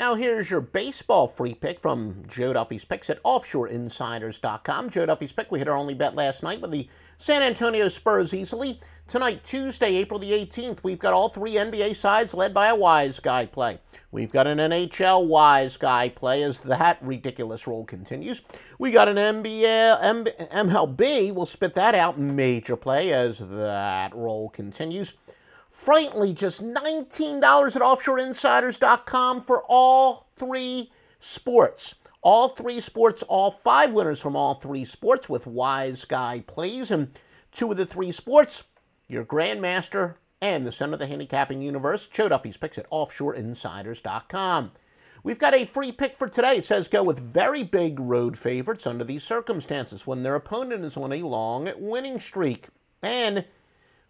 Now here's your baseball free pick from Joe Duffy's picks at OffshoreInsiders.com. Joe Duffy's pick. We hit our only bet last night with the San Antonio Spurs easily. Tonight, Tuesday, April the 18th, we've got all three NBA sides led by a wise guy play. We've got an NHL wise guy play as that ridiculous roll continues. We got an NBA, M- MLB, we'll spit that out, major play as that roll continues. Frighteningly, just $19 at offshoreinsiders.com for all three sports. All three sports, all five winners from all three sports with Wise Guy plays. And two of the three sports, your Grandmaster and the center of the handicapping universe, Joe Duffy's picks at offshoreinsiders.com. We've got a free pick for today. It says go with very big road favorites under these circumstances when their opponent is on a long winning streak. And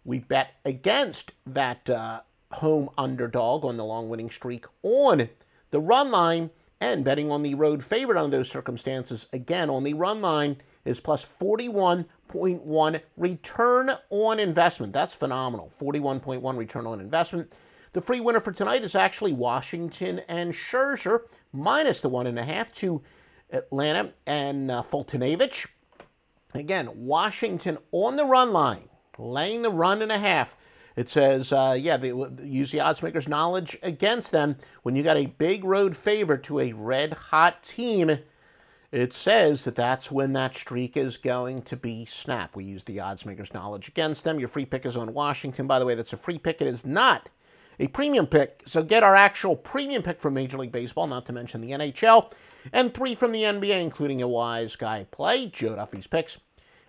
we bet against that uh, home underdog on the long winning streak on the run line and betting on the road favorite under those circumstances again on the run line is plus 41.1 return on investment. That's phenomenal. 41.1 return on investment. The free winner for tonight is actually Washington and Scherzer minus the one and a half to Atlanta and uh, Foltynewicz. Again, Washington on the run line laying the run and a half. It says, uh, yeah, they use the odds makers' knowledge against them. When you got a big road favorite to a red hot team, it says that that's when that streak is going to be snapped. We use the odds makers' knowledge against them. Your free pick is on Washington. By the way, that's a free pick. It is not a premium pick. So get our actual premium pick from Major League Baseball, not to mention the NHL, and three from the NBA, including a wise guy play, Joe Duffy's picks